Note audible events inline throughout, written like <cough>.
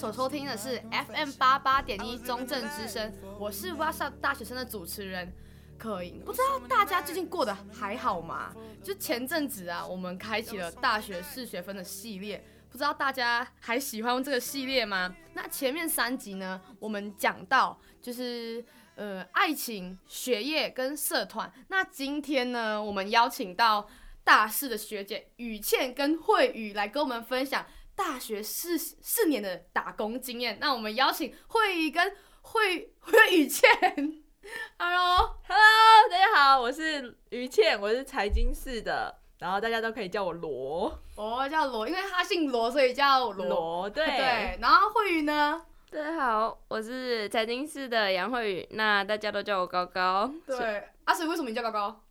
所收听的是 FM 八八点一中正之声，我是 What's Up 大学生的主持人可盈。不知道大家最近过得还好吗？就前阵子啊，我们开启了大学四学分的系列，不知道大家还喜欢这个系列吗？那前面三集呢，我们讲到就是呃爱情、学业跟社团。那今天呢，我们邀请到大四的学姐雨倩跟慧宇来跟我们分享大学四四年的打工经验。那我们邀请慧宇跟慧慧宇倩，<laughs> Hello Hello，大家好，我是于倩，我是财经系的，然后大家都可以叫我罗，哦，叫罗，因为他姓罗，所以叫罗，罗，对 <laughs> 对。然后慧宇呢？大家好，我是财经系的杨慧宇，那大家都叫我高高。对，阿水、啊、为什么你叫高高？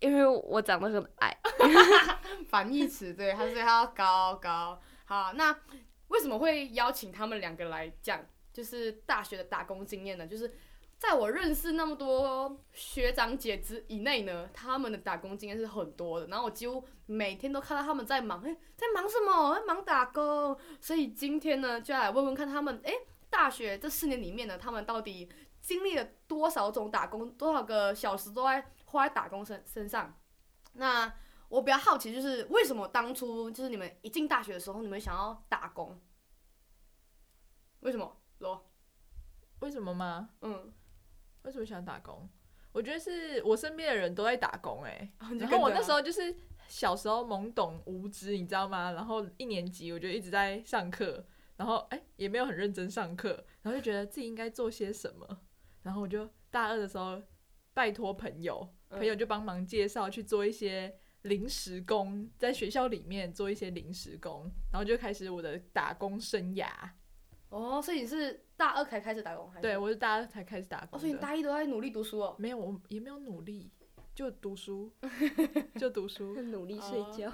因为我长得很矮，<laughs> 反义词，对，他说他要高高。好，那为什么会邀请他们两个来讲，就是大学的打工经验呢？就是在我认识那么多学长姐之以内呢，他们的打工经验是很多的。然后我几乎每天都看到他们在忙，哎，在忙什么？在忙打工。所以今天呢，就要来问问看他们，哎，大学这四年里面呢，他们到底经历了多少种打工，多少个小时都在。花在打工身身上，那我比较好奇，就是为什么当初就是你们一进大学的时候，你们想要打工？为什么？罗？为什么吗？嗯，为什么想打工？我觉得是我身边的人都在打工哎、欸，哦、然后我那时候就是小时候懵懂无知，你知道吗？然后一年级我就一直在上课，然后哎、欸、也没有很认真上课，然后就觉得自己应该做些什么，然后我就大二的时候拜托朋友。朋友就帮忙介绍去做一些临时工，在学校里面做一些临时工，然后就开始我的打工生涯。哦，所以你是大二才开始打工？还是？对，我是大二才开始打工。哦，所以你大一都在努力读书哦？没有，我也没有努力，就读书，<laughs> 就读书，努力睡觉。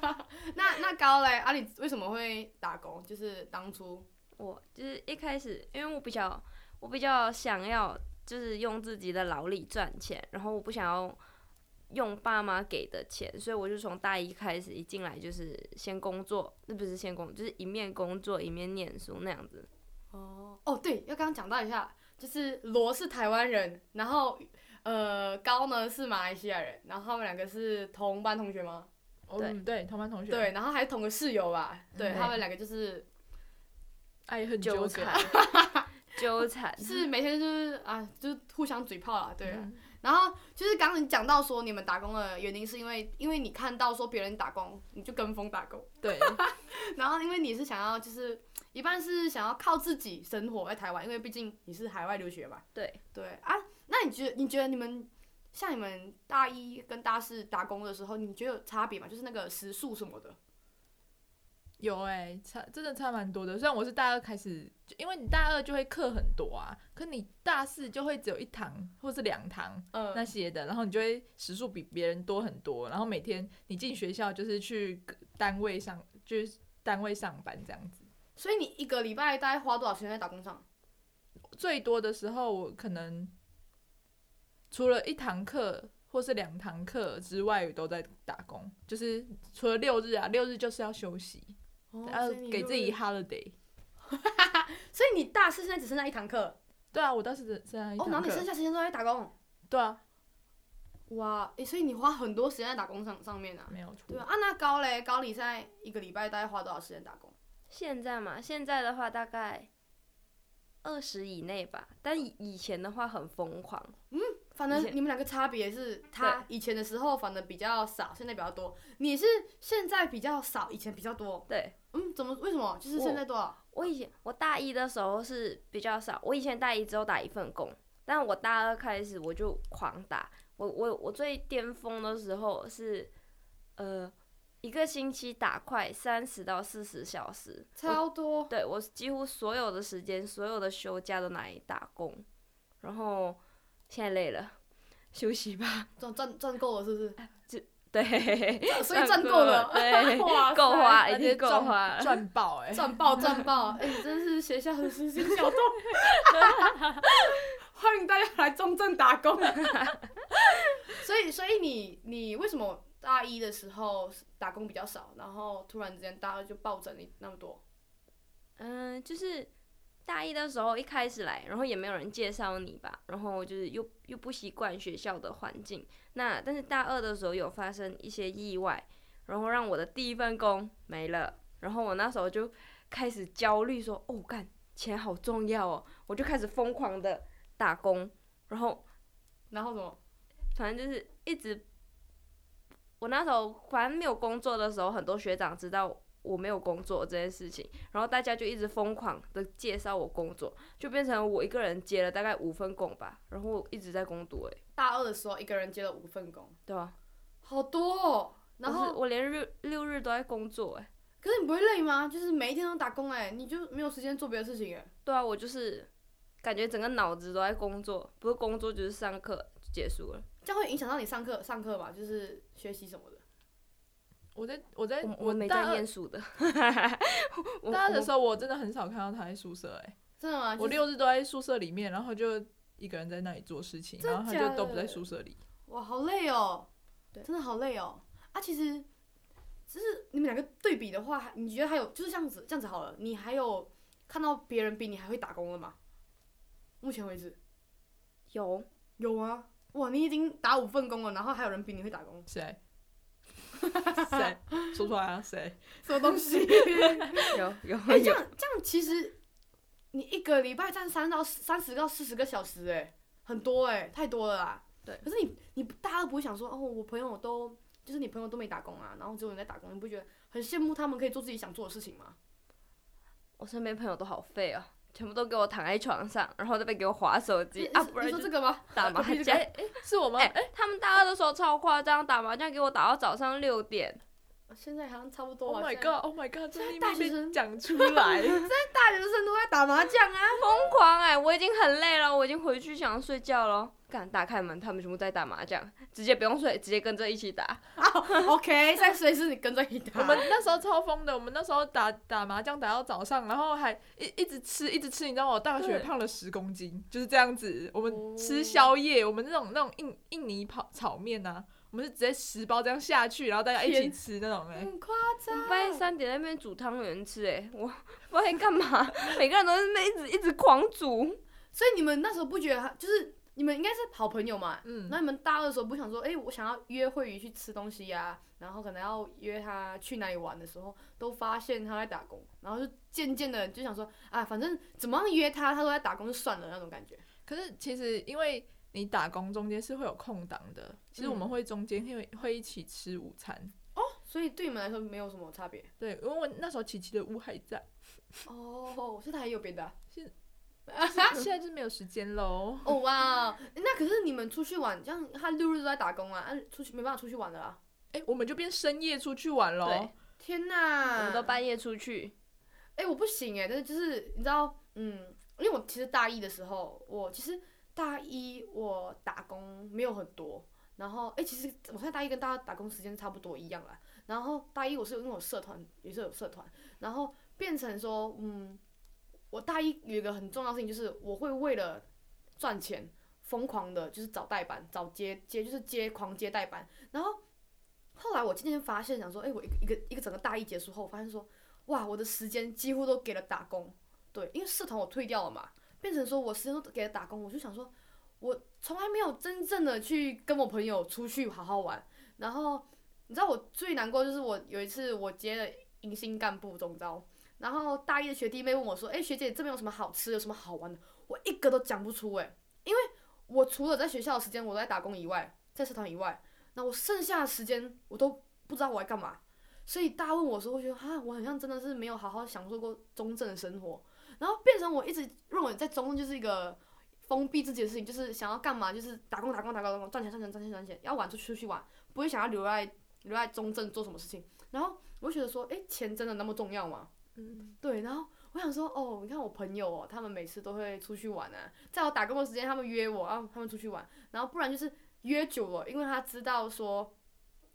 <laughs> 那那高嘞？啊，你为什么会打工？就是当初我就是一开始，因为我比较我比较想要。就是用自己的劳力赚钱，然后我不想要用爸妈给的钱，所以我就从大一开始一进来就是先工作，那不是先工作，就是一面工作一面念书那样子。哦哦，对，要刚刚讲到一下，就是罗是台湾人，然后呃高呢是马来西亚人，然后他们两个是同班同学吗？对、嗯、对，同班同学。对，然后还是同个室友吧？对，嗯、他们两个就是爱恨纠葛。<laughs> 纠缠是每天就是啊，就是互相嘴炮啦，对啊。嗯、然后就是刚刚你讲到说你们打工的原因是因为，因为你看到说别人打工，你就跟风打工。对。<laughs> 然后因为你是想要就是一半是想要靠自己生活在台湾，因为毕竟你是海外留学嘛。对。对啊，那你觉得你觉得你们像你们大一跟大四打工的时候，你觉得有差别吗？就是那个时数什么的。有哎、欸，差真的差蛮多的。虽然我是大二开始，因为你大二就会课很多啊，可你大四就会只有一堂或是两堂那些的，嗯、然后你就会时数比别人多很多。然后每天你进学校就是去单位上，就是单位上班这样子。所以你一个礼拜大概花多少时间在打工上？最多的时候，我可能除了一堂课或是两堂课之外，都在打工。就是除了六日啊，六日就是要休息。然后给自己 holiday，<laughs> 所以你大四现在只剩下一堂课。对啊，我大四只剩下一堂课。哦，然后你剩下时间都在打工。对啊。哇，诶，所以你花很多时间在打工上上面啊。没有错。对啊，那高嘞，高你现在一个礼拜大概花多少时间打工？现在嘛，现在的话大概二十以内吧，但以前的话很疯狂。嗯。反正你们两个差别是，他以前的时候反正比较少，现在比较多。你是现在比较少，以前比较多。对，嗯，怎么？为什么？就是现在多少？我，我以前我大一的时候是比较少，我以前大一只有打一份工，但我大二开始我就狂打。我我我最巅峰的时候是，呃，一个星期打快三十到四十小时，超多。我对我几乎所有的时间，所有的休假都拿来打工，然后。现在累了，休息吧。赚赚赚够了是不是？就对，所以赚够了，对，<laughs> 够花，已经够花，赚爆哎，赚爆 <laughs> 赚爆！哎，你真是学校的时薪小偷。<laughs> 欢迎大家来中正打工。所所以所以你你为什么大一的时候打工比较少，然后突然之间大二就暴增你那么多？嗯，就是大一的时候一开始来，然后也没有人介绍你吧，然后就是又又不习惯学校的环境。那但是大二的时候有发生一些意外，然后让我的第一份工没了，然后我那时候就开始焦虑，说：“哦，干，钱好重要哦！”我就开始疯狂的打工，然后然后什么？反正就是一直，我那时候反正没有工作的时候，很多学长知道。我没有工作这件事情，然后大家就一直疯狂的介绍我工作，就变成我一个人接了大概五份工吧，然后一直在工作。哎，大二的时候一个人接了五份工，对啊，好多哦。然后我，我连日六日都在工作，哎，可是你不会累吗？就是每一天都打工，哎，你就没有时间做别的事情，哎。对啊，我就是感觉整个脑子都在工作，不是工作就是上课就结束了。这样会影响到你上课上课吧？就是学习什么的。我在我在我，我没在念书的。<laughs> <laughs> 大二的时候，我真的很少看到他在宿舍，哎，真的吗？我六日都在宿舍里面，然后就一个人在那里做事情，然后他就都不在宿舍里。哇，好累哦，对，真的好累哦。啊，其实，就是你们两个对比的话，你觉得还有就是这样子，这样子好了，你还有看到别人比你还会打工了吗？目前为止，有有啊。哇，你已经打五份工了，然后还有人比你会打工？谁？<laughs> 谁说出来啊？谁？什么东西？<laughs> 有有。哎、欸，这样这样，其实你一个礼拜站三到三十到四十个小时，哎，很多哎，太多了啦。对。可是你你大家都不会想说，哦，我朋友都就是你朋友都没打工啊，然后只有你在打工，你不觉得很羡慕他们可以做自己想做的事情吗？我身边朋友都好废啊。全部都给我躺在床上，然后这边给我划手机啊！不然你说这个吗？打麻将？哎、欸，是我吗？哎、欸，他们大二的时候超夸张，打麻将给我打到早上六点。现在好像差不多。Oh my god! Oh my god! 现在大学生讲出来，<laughs> 现在大学生都在打麻将啊，疯狂哎、欸！我已经很累了，我已经回去想要睡觉了。敢打开门，他们全部在打麻将，直接不用睡，直接跟着一起打。啊、oh,，OK，在睡是你跟着一起打。<laughs> 我们那时候超疯的，我们那时候打打麻将打到早上，然后还一一直吃一直吃，你知道我大学胖了十公斤，就是这样子。我们吃宵夜，我们那种那种印印尼炒炒面啊，我们是直接十包这样下去，然后大家一起吃那种哎、欸。很夸张。半夜三点在那边煮汤圆吃哎、欸，我 <laughs> 不知干嘛，<laughs> 每个人都是那一直一直狂煮。所以你们那时候不觉得就是？你们应该是好朋友嘛？嗯，那你们大二的时候不想说，哎、欸，我想要约慧宇去吃东西呀、啊，然后可能要约他去哪里玩的时候，都发现他在打工，然后就渐渐的就想说，啊，反正怎么样约他，他都在打工就算了那种感觉。可是其实因为你打工中间是会有空档的，其实我们会中间会会一起吃午餐、嗯。哦，所以对你们来说没有什么差别。对，因为我那时候琪琪的屋还在。哦，是他还有别的、啊。现在就是没有时间喽。哦哇，那可是你们出去玩，像他六日都在打工啊，出去没办法出去玩的啦。哎、欸，我们就变深夜出去玩喽。对，天哪，我们都半夜出去。哎、欸，我不行哎，但是就是你知道，嗯，因为我其实大一的时候，我其实大一我打工没有很多，然后哎、欸，其实我现在大一跟大家打工时间差不多一样啦。然后大一我是有那种社团，也是有社团，然后变成说，嗯。我大一有一个很重要的事情，就是我会为了赚钱疯狂的，就是找代班，找接接，就是接狂接代班。然后后来我今天发现，想说，哎、我一个一个一个整个大一结束后，发现说，哇，我的时间几乎都给了打工。对，因为社团我退掉了嘛，变成说我时间都给了打工。我就想说，我从来没有真正的去跟我朋友出去好好玩。然后你知道我最难过就是我有一次我接了迎新干部中招。然后大一的学弟妹问我说：“哎，学姐这边有什么好吃，有什么好玩的？”我一个都讲不出哎，因为我除了在学校的时间我都在打工以外，在社团以外，那我剩下的时间我都不知道我在干嘛。所以大家问我的时候，我觉得哈，我好像真的是没有好好享受过中正的生活，然后变成我一直认为在中正就是一个封闭自己的事情，就是想要干嘛就是打工打工打工打工赚钱赚钱赚钱赚钱，要玩就出去玩，不会想要留在留在中正做什么事情。然后我就觉得说，哎，钱真的那么重要吗？嗯，对，然后我想说，哦，你看我朋友哦，他们每次都会出去玩啊，在我打工的时间，他们约我，然后他们出去玩，然后不然就是约久了，因为他知道说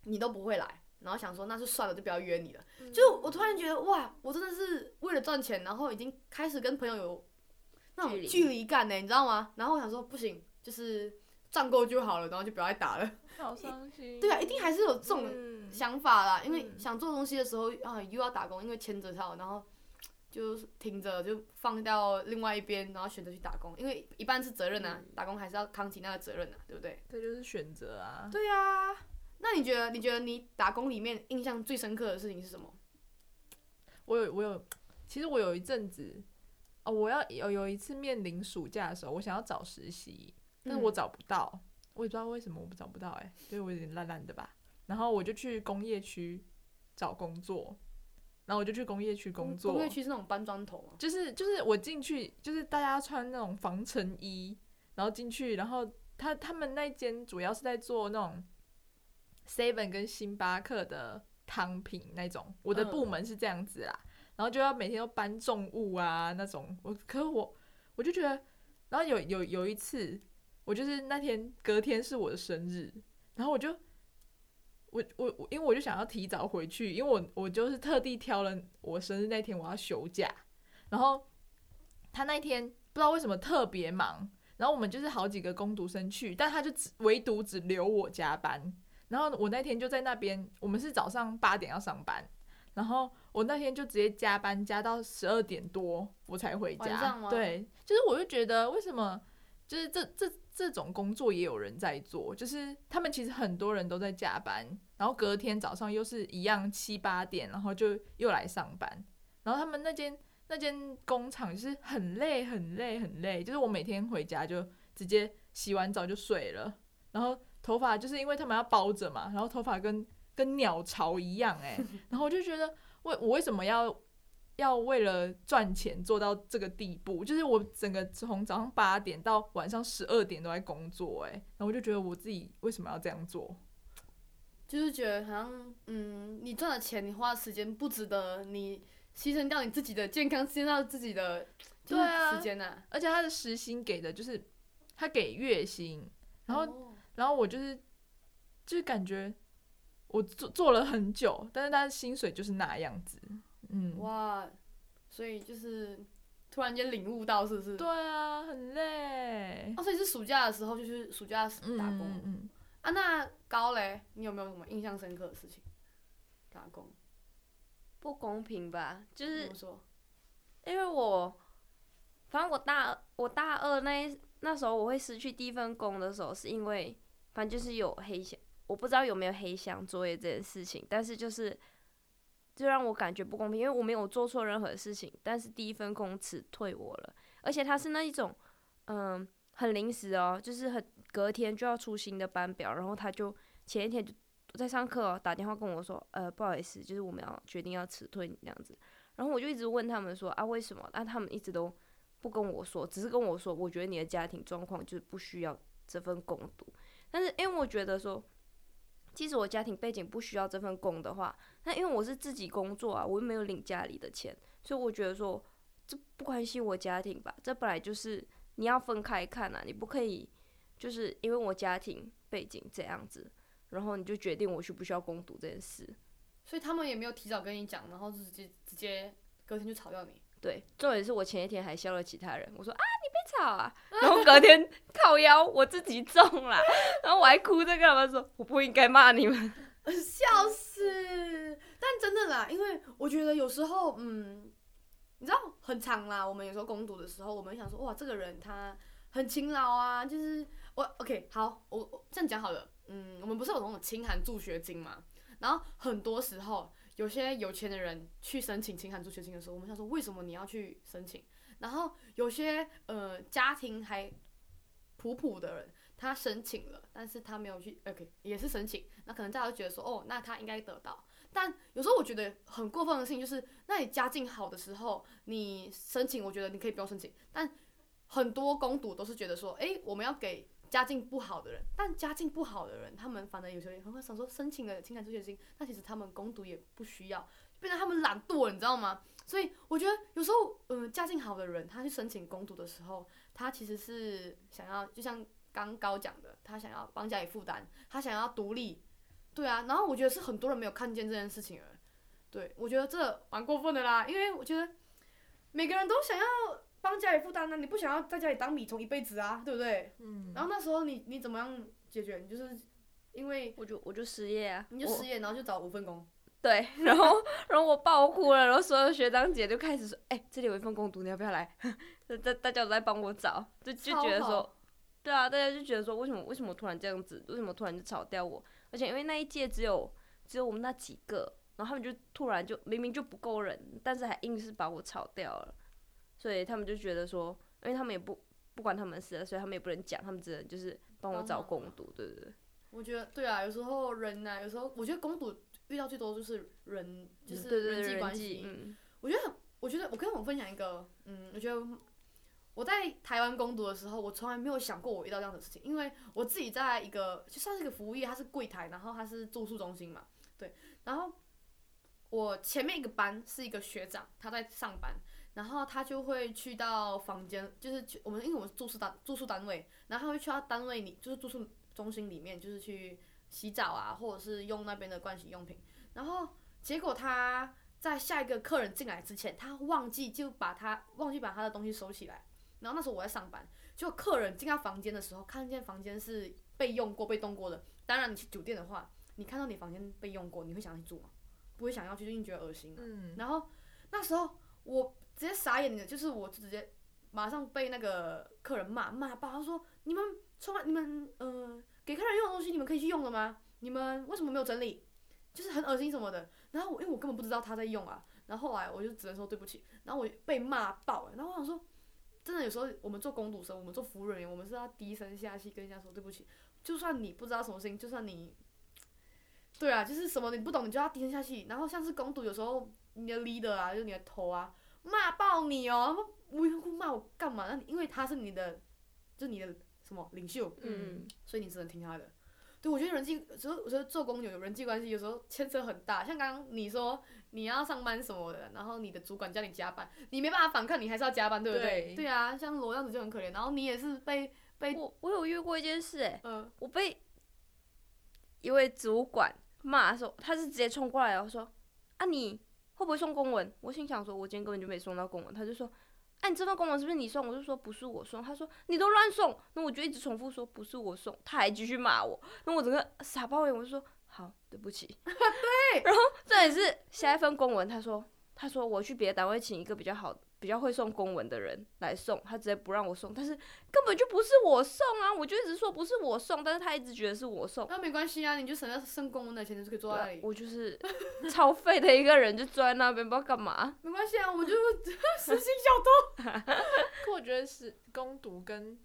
你都不会来，然后想说那就算了，就不要约你了。嗯、就我突然觉得，哇，我真的是为了赚钱，然后已经开始跟朋友有那种距离感呢，你知道吗？然后我想说，不行，就是赚够就好了，然后就不要再打了。好伤心。对啊，一定还是有这种想法啦，嗯、因为想做东西的时候啊，又要打工，因为牵着跳，然后就停着就放到另外一边，然后选择去打工，因为一半是责任啊，嗯、打工还是要扛起那个责任啊，对不对？这就是选择啊。对啊，那你觉得你觉得你打工里面印象最深刻的事情是什么？我有我有，其实我有一阵子，哦，我要有有一次面临暑假的时候，我想要找实习，但是我找不到，嗯、我也不知道为什么我找不到、欸，哎，所以我有点烂烂的吧。然后我就去工业区找工作，然后我就去工业区工作。工业区是那种搬砖头吗？就是就是我进去，就是大家穿那种防尘衣，然后进去，然后他他们那间主要是在做那种 seven 跟星巴克的。汤品那种，我的部门是这样子啦，嗯、然后就要每天都搬重物啊那种。我可是我我就觉得，然后有有有一次，我就是那天隔天是我的生日，然后我就我我我，因为我就想要提早回去，因为我我就是特地挑了我生日那天我要休假，然后他那天不知道为什么特别忙，然后我们就是好几个工读生去，但他就只唯独只留我加班。然后我那天就在那边，我们是早上八点要上班，然后我那天就直接加班加到十二点多我才回家。对，就是我就觉得为什么，就是这这这种工作也有人在做，就是他们其实很多人都在加班，然后隔天早上又是一样七八点，然后就又来上班，然后他们那间那间工厂就是很累很累很累，就是我每天回家就直接洗完澡就睡了，然后。头发就是因为他们要包着嘛，然后头发跟跟鸟巢一样哎、然后我就觉得为我为什么要要为了赚钱做到这个地步？就是我整个从早上八点到晚上十二点都在工作哎、欸，然后我就觉得我自己为什么要这样做？就是觉得好像嗯，你赚的钱，你花的时间不值得你牺牲掉你自己的健康，牺牲掉自己的对啊时间啊，而且他的时薪给的就是他给月薪，然后。哦然后我就是，就是感觉我做做了很久，但是他的薪水就是那样子，嗯。哇，所以就是突然间领悟到，是不是？对啊，很累。哦，所以是暑假的时候，就是暑假打工。嗯，嗯啊，那高嘞，你有没有什么印象深刻的事情？打工不公平吧？就是怎么说？因为我，反正我大我大二那那时候我会失去第一份工的时候，是因为。反正就是有黑箱，我不知道有没有黑箱作业这件事情，但是就是就让我感觉不公平，因为我没有做错任何事情，但是第一份工辞退我了，而且他是那一种，嗯，很临时哦，就是很隔天就要出新的班表，然后他就前一天就在上课哦，打电话跟我说，呃，不好意思，就是我们要决定要辞退你这样子，然后我就一直问他们说啊，为什么？啊，他们一直都不跟我说，只是跟我说，我觉得你的家庭状况就是不需要这份工读。但是因为我觉得说，即使我家庭背景不需要这份工的话，那因为我是自己工作啊，我又没有领家里的钱，所以我觉得说，这不关心我家庭吧？这本来就是你要分开看啊，你不可以就是因为我家庭背景这样子，然后你就决定我需不需要攻读这件事。所以他们也没有提早跟你讲，然后直接直接隔天就炒掉你。对，重点是我前一天还笑了其他人，我说啊，你被炒啊，然后隔天靠腰我自己中了，<laughs> 然后我还哭着跟他们说，我不应该骂你们，<laughs> 笑死。但真的啦，因为我觉得有时候，嗯，你知道很长啦，我们有时候攻读的时候，我们想说，哇，这个人他很勤劳啊，就是我 OK 好，我这样讲好了，嗯，我们不是有那种清寒助学金嘛，然后很多时候。有些有钱的人去申请清寒助学金的时候，我们想说，为什么你要去申请？然后有些呃家庭还普普的人，他申请了，但是他没有去，OK 也是申请，那可能大家都觉得说，哦，那他应该得到。但有时候我觉得很过分的事情就是，那你家境好的时候，你申请，我觉得你可以不用申请。但很多工读都是觉得说，诶，我们要给。家境不好的人，但家境不好的人，他们反正有时候也很会想说申请了情感助学金，那其实他们工读也不需要，变成他们懒惰，你知道吗？所以我觉得有时候，嗯、呃，家境好的人，他去申请工读的时候，他其实是想要，就像刚高讲的，他想要帮家里负担，他想要独立，对啊。然后我觉得是很多人没有看见这件事情而，对，我觉得这蛮过分的啦，因为我觉得每个人都想要。帮家里负担呢？你不想要在家里当米虫一辈子啊，对不对？嗯。然后那时候你你怎么样解决？你就是因为我就我就失业啊，你就失业，然后就找五份工。对，<laughs> 然后然后我爆哭了，然后所有学长姐就开始说：“哎、欸，这里有一份工读，你要不要来？” <laughs> 大大家都在帮我找，就就觉得说，对啊，大家就觉得说，为什么为什么突然这样子？为什么突然就炒掉我？而且因为那一届只有只有我们那几个，然后他们就突然就明明就不够人，但是还硬是把我炒掉了，所以他们就觉得说，因为他们也不不管他们事，所以他们也不能讲，他们只能就是帮我找工读，对不对？我觉得对啊，有时候人呐、啊，有时候我觉得工读。遇到最多就是人，就是人际关系。嗯，我觉得，我觉得我跟我分享一个，嗯，我觉得我在台湾攻读的时候，我从来没有想过我遇到这样的事情，因为我自己在一个就算是一个服务业，它是柜台，然后它是住宿中心嘛，对。然后我前面一个班是一个学长，他在上班，然后他就会去到房间，就是去我们因为我们是住宿单住宿单位，然后他会去到单位里，就是住宿中心里面，就是去。洗澡啊，或者是用那边的盥洗用品，然后结果他在下一个客人进来之前，他忘记就把他忘记把他的东西收起来，然后那时候我在上班，就客人进到房间的时候，看见房间是被用过、被动过的。当然，你去酒店的话，你看到你房间被用过，你会想要去住吗？不会想要去，就因为觉得恶心。嗯。然后那时候我直接傻眼的，就是我直接马上被那个客人骂骂爆，他说：“你们从来你们呃。”给客人用的东西，你们可以去用了吗？你们为什么没有整理？就是很恶心什么的。然后我因为我根本不知道他在用啊，然后后来我就只能说对不起。然后我被骂爆了。然后我想说，真的有时候我们做工读生，我们做服务人员，我们是要低声下气跟人家说对不起。就算你不知道什么事情，就算你，对啊，就是什么你不懂，你就要低声下气。然后像是工读，有时候你的 leader 啊，就是你的头啊，骂爆你哦，无缘无故骂我干嘛？那因为他是你的，就是你的。什么领袖？嗯，所以你只能听他的。对，我觉得人际，所以我觉得做工有人际关系，有时候牵扯很大。像刚刚你说你要上班什么的，然后你的主管叫你加班，你没办法反抗，你还是要加班，对不对？对，对啊，像罗这样子就很可怜。然后你也是被被我我有遇过一件事，哎，嗯，我被一位主管骂的时候，他是直接冲过来然后说：“啊，你会不会送公文？”我心想说：“我今天根本就没送到公文。”他就说。哎、啊，你这份公文是不是你送？我就说不是我送。他说你都乱送，那我就一直重复说不是我送。他还继续骂我，那我整个傻爆眼，我就说好，对不起。<laughs> 对。然后这也是下一份公文，他说他说我去别的单位请一个比较好、比较会送公文的人来送，他直接不让我送，但是根本就不是我送啊！我就一直说不是我送，但是他一直觉得是我送。那没关系啊，你就省下送公文的钱，就可以坐在那里。我就是超废的一个人，就坐在那边不知道干嘛。没关系啊，我就 <laughs> 实心小偷。可我觉得是攻读跟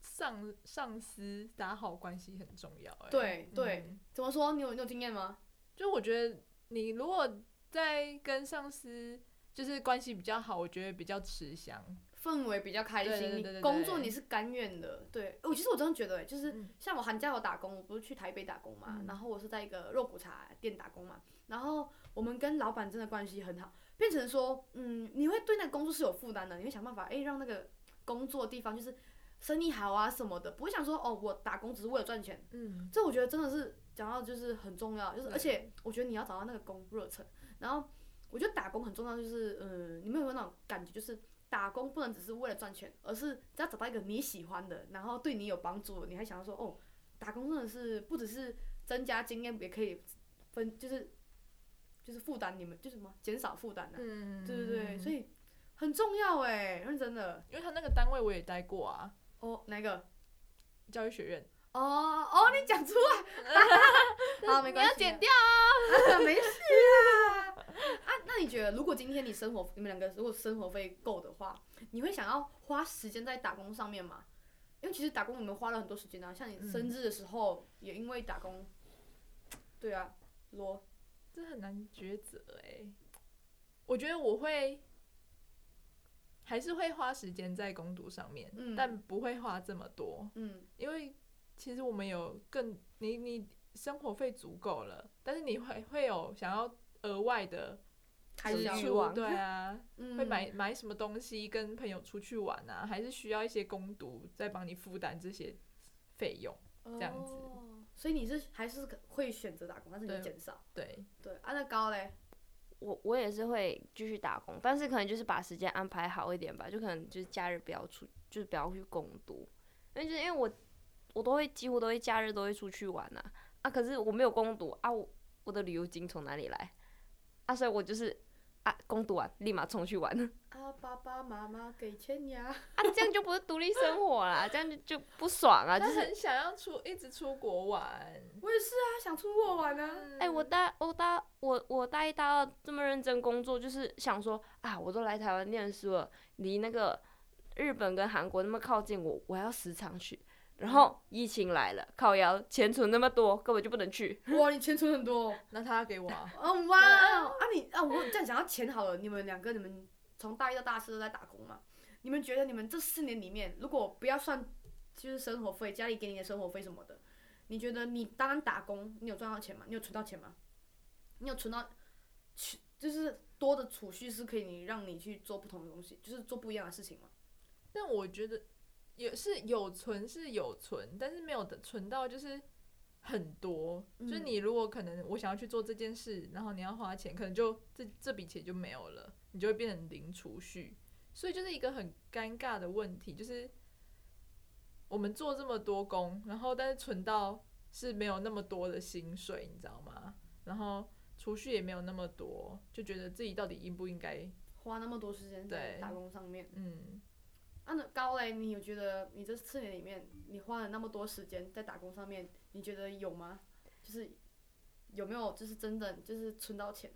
上上司打好关系很重要。哎，对对，嗯、怎么说？你有你有经验吗？就我觉得你如果在跟上司。就是关系比较好，我觉得比较吃香，氛围比较开心。你工作你是甘愿的，对。我其实我真的觉得、欸，就是像我寒假有打工，我不是去台北打工嘛，嗯、然后我是在一个肉骨茶店打工嘛，然后我们跟老板真的关系很好，变成说，嗯，你会对那个工作是有负担的，你会想办法，哎、欸，让那个工作地方就是生意好啊什么的，不会想说，哦，我打工只是为了赚钱。嗯。这我觉得真的是讲到就是很重要，就是而且我觉得你要找到那个工热忱，然后。我觉得打工很重要，就是，嗯，你们有没有那种感觉，就是打工不能只是为了赚钱，而是只要找到一个你喜欢的，然后对你有帮助，你还想要说，哦，打工真的是不只是增加经验，也可以分，就是，就是负担你们，就是什么减少负担的，嗯，对对对，所以很重要哎，认真的，因为他那个单位我也待过啊，哦，哪个？教育学院。哦哦，你讲出来，<laughs> 好，没关系，你要剪掉啊，<laughs> 没事啊。啊，那你觉得，如果今天你生活，你们两个如果生活费够的话，你会想要花时间在打工上面吗？因为其实打工我们花了很多时间啊，像你生日的时候，也因为打工。对啊，罗，这很难抉择哎。我觉得我会，还是会花时间在攻读上面，嗯，但不会花这么多，嗯，因为。其实我们有更你你生活费足够了，但是你会会有想要额外的支出，对啊，<laughs> 嗯、会买买什么东西跟朋友出去玩啊，还是需要一些攻读在帮你负担这些费用，这样子。哦、所以你是还是会选择打工，但是你减少。对对，按照高嘞，我我也是会继续打工，但是可能就是把时间安排好一点吧，就可能就是假日不要出，就是不要去攻读，因为就是因为我我都会几乎都会假日都会出去玩呐啊，啊可是我没有攻读啊，我我的旅游金从哪里来啊？所以我就是。啊，攻读完立马冲去玩。<laughs> 啊，爸爸妈妈给钱呀！啊，这样就不是独立生活啦，这样就就不爽啊！就是很想要出，一直出国玩。我也是啊，想出国玩啊。哎、我大我大我我大一大二这么认真工作，就是想说啊，我都来台湾念书了，离那个日本跟韩国那么靠近，我我还要时常去。然后疫情来了，靠腰钱存那么多，根本就不能去。<laughs> 哇，你钱存很多，那他要给我啊？哦哇，啊你啊，我这样讲，要钱好了，你们两个，你们从大一到大四都在打工嘛？你们觉得你们这四年里面，如果不要算就是生活费，家里给你的生活费什么的，你觉得你单单打工，你有赚到钱吗？你有存到钱吗？你有存到，就是多的储蓄是可以你让你去做不同的东西，就是做不一样的事情吗？但我觉得。也是有存是有存，但是没有的存到就是很多。嗯、就是你如果可能，我想要去做这件事，然后你要花钱，可能就这这笔钱就没有了，你就会变成零储蓄。所以就是一个很尴尬的问题，就是我们做这么多工，然后但是存到是没有那么多的薪水，你知道吗？然后储蓄也没有那么多，就觉得自己到底应不应该花那么多时间在打工上面？嗯。啊，那高嘞，你有觉得你这四年里面，你花了那么多时间在打工上面，你觉得有吗？就是有没有就是真的就是存到钱？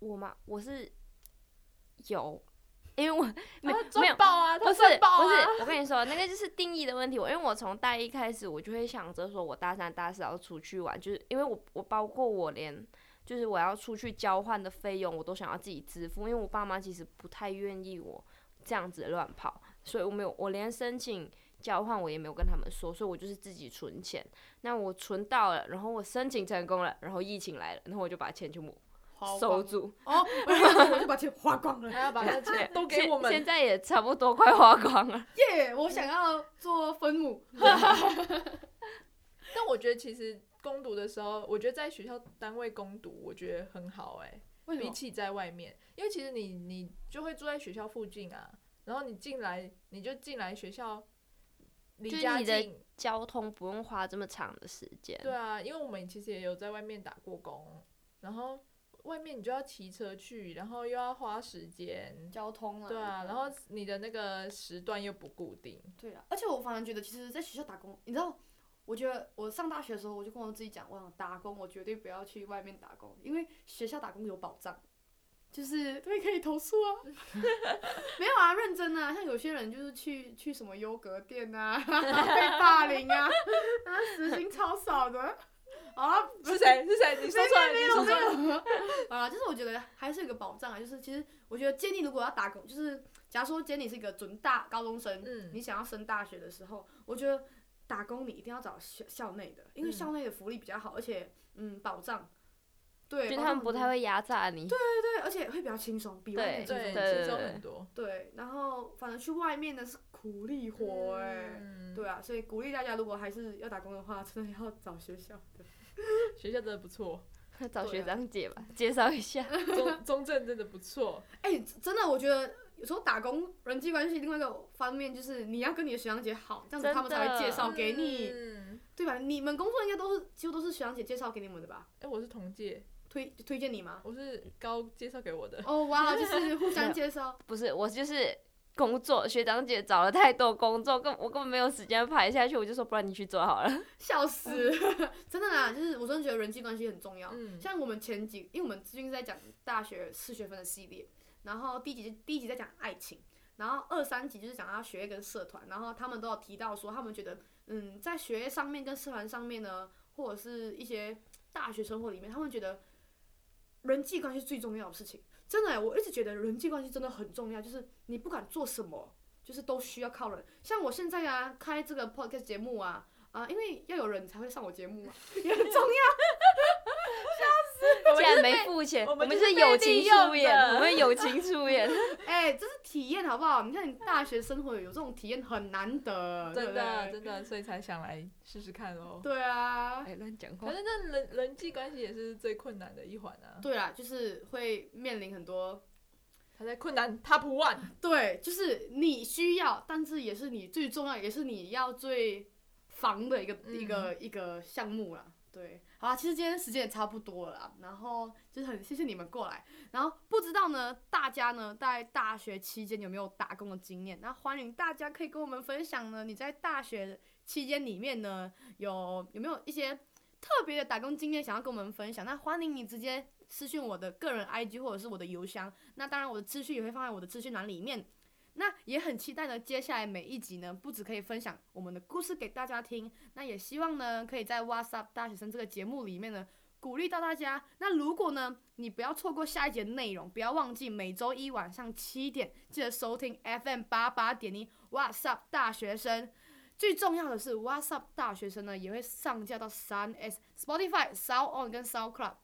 我嘛？我是有，因为我 <laughs> 没有没有报啊，不是不是，<laughs> 我跟你说那个就是定义的问题。我因为我从大一开始，我就会想着说我大三、大四要出去玩，就是因为我我包括我连就是我要出去交换的费用，我都想要自己支付，因为我爸妈其实不太愿意我这样子乱跑。所以我没有，我连申请交换我也没有跟他们说，所以我就是自己存钱。那我存到了，然后我申请成功了，然后疫情来了，然后我就把钱全部收住。哦，我就把钱花光了，还要把 <laughs> 钱都给我们。现在也差不多快花光了。耶，我想要做分母。<laughs> <laughs> 但我觉得其实攻读的时候，我觉得在学校单位攻读，我觉得很好哎、欸，比起在外面，因为其实你你就会住在学校附近啊。然后你进来，你就进来学校，离家近，你的交通不用花这么长的时间。对啊，因为我们其实也有在外面打过工，然后外面你就要骑车去，然后又要花时间交通啊。对啊，然后你的那个时段又不固定。对啊，而且我反而觉得，其实在学校打工，你知道，我觉得我上大学的时候，我就跟我自己讲，我想打工，我绝对不要去外面打工，因为学校打工有保障。就是对，可以投诉啊，<laughs> 没有啊，认真啊，像有些人就是去去什么优格店啊，<laughs> 被霸凌啊，啊，时薪超少的，啊，是谁？是谁？你说出来，你说出来。<laughs> 啊，就是我觉得还是有个保障啊，就是其实我觉得建议如果要打工，就是假如说今天你是一个准大高中生，嗯，你想要升大学的时候，我觉得打工你一定要找校校内的，因为校内的福利比较好，而且嗯保障。对，就他们不太会压榨你。对对对，而且会比较轻松，比外面轻松轻松很多。对，然后反正去外面的是苦力活哎，嗯、对啊，所以鼓励大家，如果还是要打工的话，真的要找学校的。<laughs> 学校真的不错，<laughs> 找学长姐吧，啊、介绍一下。<laughs> 中中正真的不错。哎、欸，真的，我觉得有时候打工人际关系另外一个方面就是你要跟你的学长姐好，这样子他们才会介绍给你，嗯、对吧？你们工作应该都是几乎都是学长姐介绍给你们的吧？哎、欸，我是同届。推推荐你吗？我是高介绍给我的。哦，哇，<laughs> 就是互相介绍。<laughs> 不是，我就是工作，学长姐找了太多工作，根我根本没有时间排下去，我就说不然你去做好了。<laughs> 笑死，真的啦，就是我真的觉得人际关系很重要。嗯。像我们前几，因为我们最近在讲大学四学分的系列，然后第一集第一集在讲爱情，然后二三集就是讲到学业跟社团，然后他们都有提到说，他们觉得嗯，在学业上面跟社团上面呢，或者是一些大学生活里面，他们觉得。人际关系最重要的事情，真的、我一直觉得人际关系真的很重要。就是你不管做什么，就是都需要靠人。像我现在啊，开这个 podcast 节目啊，啊，因为要有人才会上我节目嘛，也很重要。竟然没付钱，我们是是友情出演，我们友情出 <laughs> 演。哎、这是体验好不好？你看你大学生活有这种体验很难得，真的对真的，所以才想来试试看哦。对啊，哎，乱讲话反正那人人际关系也是最困难的一环啊。对啊，就是会面临很多，他在困难 top one。对，就是你需要，但是也是你最重要，也是你要最防的一个、嗯一个一个项目啦。对，啊，其实今天时间也差不多了，然后就是很谢谢你们过来，然后不知道呢，大家呢在大学期间有没有打工的经验？那欢迎大家可以跟我们分享呢，你在大学期间里面呢有有没有一些特别的打工经验想要跟我们分享？那欢迎你直接私信我的个人 IG 或者是我的邮箱，那当然我的资讯也会放在我的资讯栏里面。那也很期待呢，接下来每一集呢，不止可以分享我们的故事给大家听，那也希望呢，可以在 What's Up 大学生这个节目里面呢，鼓励到大家。那如果呢，你不要错过下一节内容，不要忘记每周一晚上七点记得收听 FM 八八点零 What's Up 大学生。最重要的是，What's Up 大学生呢也会上架到三 S、Spotify、Sound On 跟 SoundCloud。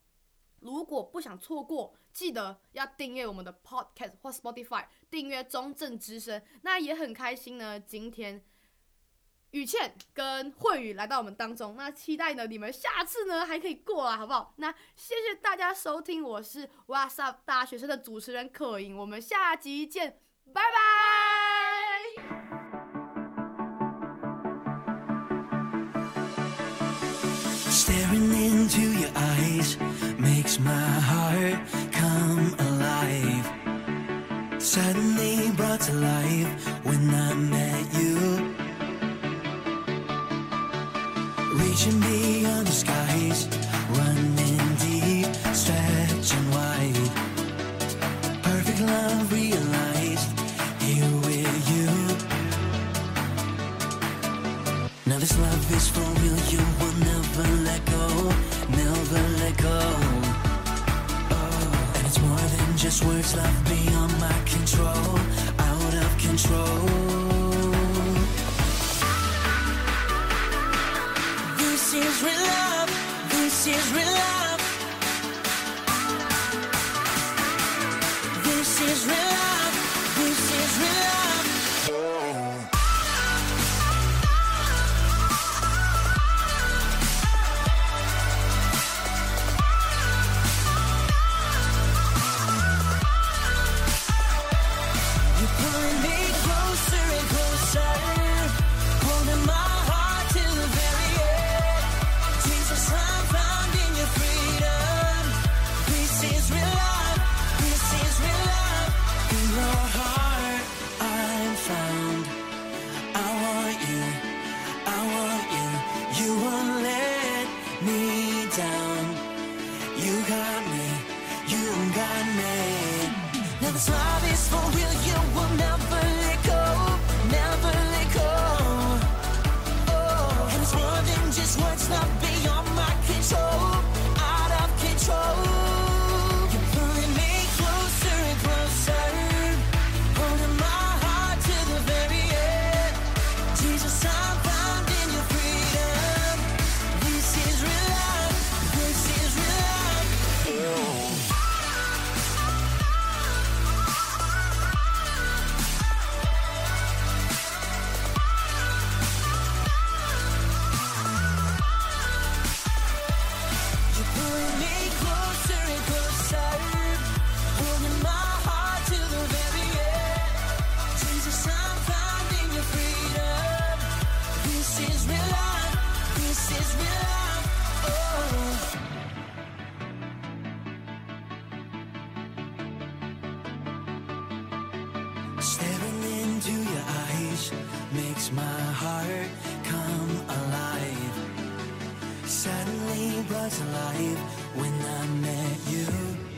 如果不想错过，记得要订阅我们的 Podcast 或 Spotify，订阅中正之声。那也很开心呢，今天雨倩跟慧宇来到我们当中，那期待呢你们下次呢还可以过来，好不好？那谢谢大家收听，我是 What's Up 大学生的主持人可盈，我们下集见，拜拜。Suddenly brought to life when I met you. Reaching beyond the skies, running deep, stretching wide. Perfect love realized here with you. Now this love is for real, you will never let go, never let go. Oh, and it's more than just words, love control, out of control. This is real love, this is real love. My heart come alive. Suddenly was alive when I met you.